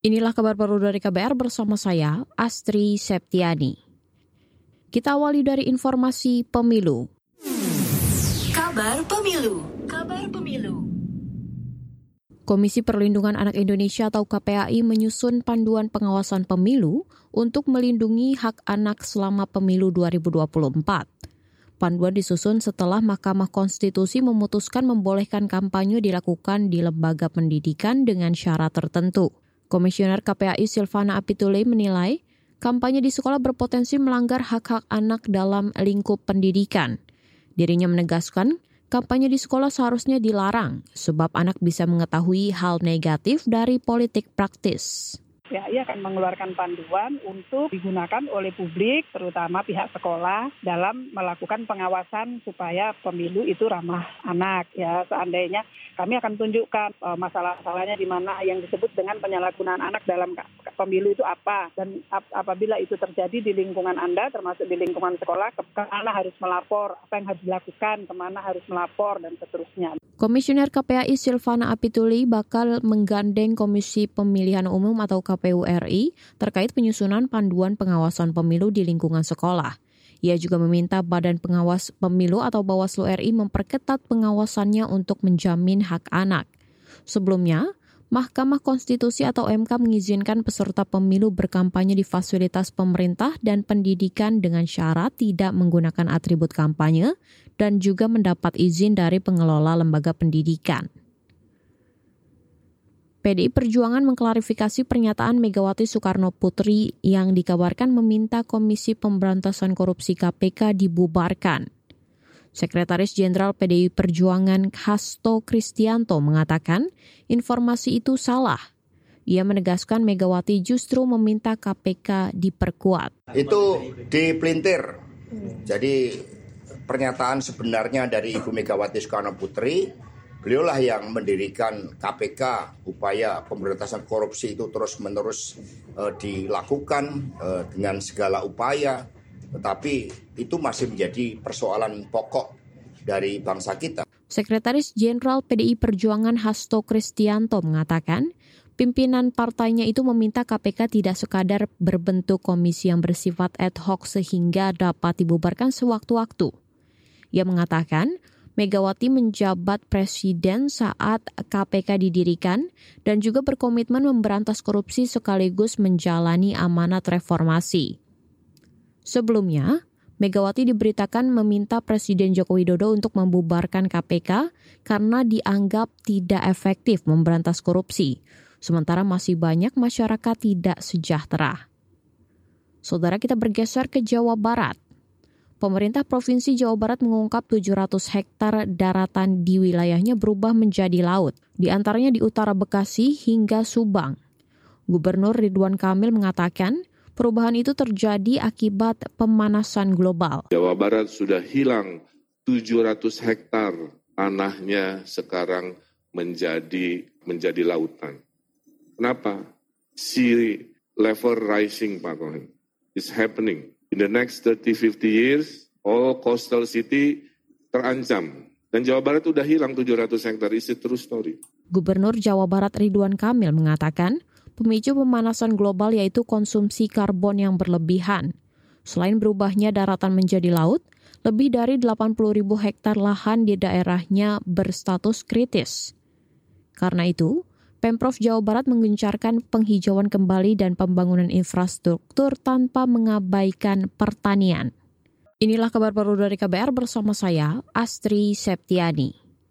Inilah kabar baru dari KBR bersama saya, Astri Septiani. Kita awali dari informasi pemilu. Kabar pemilu. Kabar pemilu. Komisi Perlindungan Anak Indonesia atau KPAI menyusun panduan pengawasan pemilu untuk melindungi hak anak selama pemilu 2024. Panduan disusun setelah Mahkamah Konstitusi memutuskan membolehkan kampanye dilakukan di lembaga pendidikan dengan syarat tertentu. Komisioner KPAI Silvana Apitule menilai kampanye di sekolah berpotensi melanggar hak-hak anak dalam lingkup pendidikan. Dirinya menegaskan kampanye di sekolah seharusnya dilarang sebab anak bisa mengetahui hal negatif dari politik praktis. KPAI akan mengeluarkan panduan untuk digunakan oleh publik, terutama pihak sekolah, dalam melakukan pengawasan supaya pemilu itu ramah anak. Ya, seandainya kami akan tunjukkan uh, masalah-masalahnya di mana yang disebut dengan penyalahgunaan anak dalam pemilu itu apa dan ap apabila itu terjadi di lingkungan Anda, termasuk di lingkungan sekolah, ke ke mana harus melapor, apa yang harus dilakukan, ke mana harus melapor dan seterusnya. Komisioner KPAI Silvana Apituli bakal menggandeng Komisi Pemilihan Umum atau KPU RI terkait penyusunan panduan pengawasan pemilu di lingkungan sekolah. Ia juga meminta Badan Pengawas Pemilu atau Bawaslu RI memperketat pengawasannya untuk menjamin hak anak. Sebelumnya, Mahkamah Konstitusi atau MK mengizinkan peserta pemilu berkampanye di fasilitas pemerintah dan pendidikan dengan syarat tidak menggunakan atribut kampanye dan juga mendapat izin dari pengelola lembaga pendidikan. PDI Perjuangan mengklarifikasi pernyataan Megawati Soekarno Putri yang dikabarkan meminta Komisi Pemberantasan Korupsi KPK dibubarkan. Sekretaris Jenderal PDI Perjuangan Hasto Kristianto mengatakan informasi itu salah. Ia menegaskan Megawati justru meminta KPK diperkuat. Itu dipelintir. Jadi pernyataan sebenarnya dari Ibu Megawati Soekarno Putri, beliaulah yang mendirikan KPK, upaya pemberantasan korupsi itu terus-menerus uh, dilakukan uh, dengan segala upaya, tetapi itu masih menjadi persoalan pokok dari bangsa kita. Sekretaris Jenderal PDI Perjuangan Hasto Kristianto mengatakan, pimpinan partainya itu meminta KPK tidak sekadar berbentuk komisi yang bersifat ad hoc sehingga dapat dibubarkan sewaktu-waktu. Ia mengatakan, Megawati menjabat presiden saat KPK didirikan dan juga berkomitmen memberantas korupsi sekaligus menjalani amanat reformasi. Sebelumnya, Megawati diberitakan meminta Presiden Joko Widodo untuk membubarkan KPK karena dianggap tidak efektif memberantas korupsi, sementara masih banyak masyarakat tidak sejahtera. Saudara kita bergeser ke Jawa Barat. Pemerintah Provinsi Jawa Barat mengungkap 700 hektar daratan di wilayahnya berubah menjadi laut, di antaranya di utara Bekasi hingga Subang. Gubernur Ridwan Kamil mengatakan, perubahan itu terjadi akibat pemanasan global. Jawa Barat sudah hilang 700 hektar tanahnya sekarang menjadi menjadi lautan. Kenapa? Sea level rising, Pak Kohen. It's happening in the next 30-50 years, all coastal city terancam. Dan Jawa Barat sudah hilang 700 hektar, is a true story. Gubernur Jawa Barat Ridwan Kamil mengatakan, pemicu pemanasan global yaitu konsumsi karbon yang berlebihan. Selain berubahnya daratan menjadi laut, lebih dari 80 ribu hektar lahan di daerahnya berstatus kritis. Karena itu, Pemprov Jawa Barat menggencarkan penghijauan kembali dan pembangunan infrastruktur tanpa mengabaikan pertanian. Inilah kabar baru dari KBR bersama saya, Astri Septiani.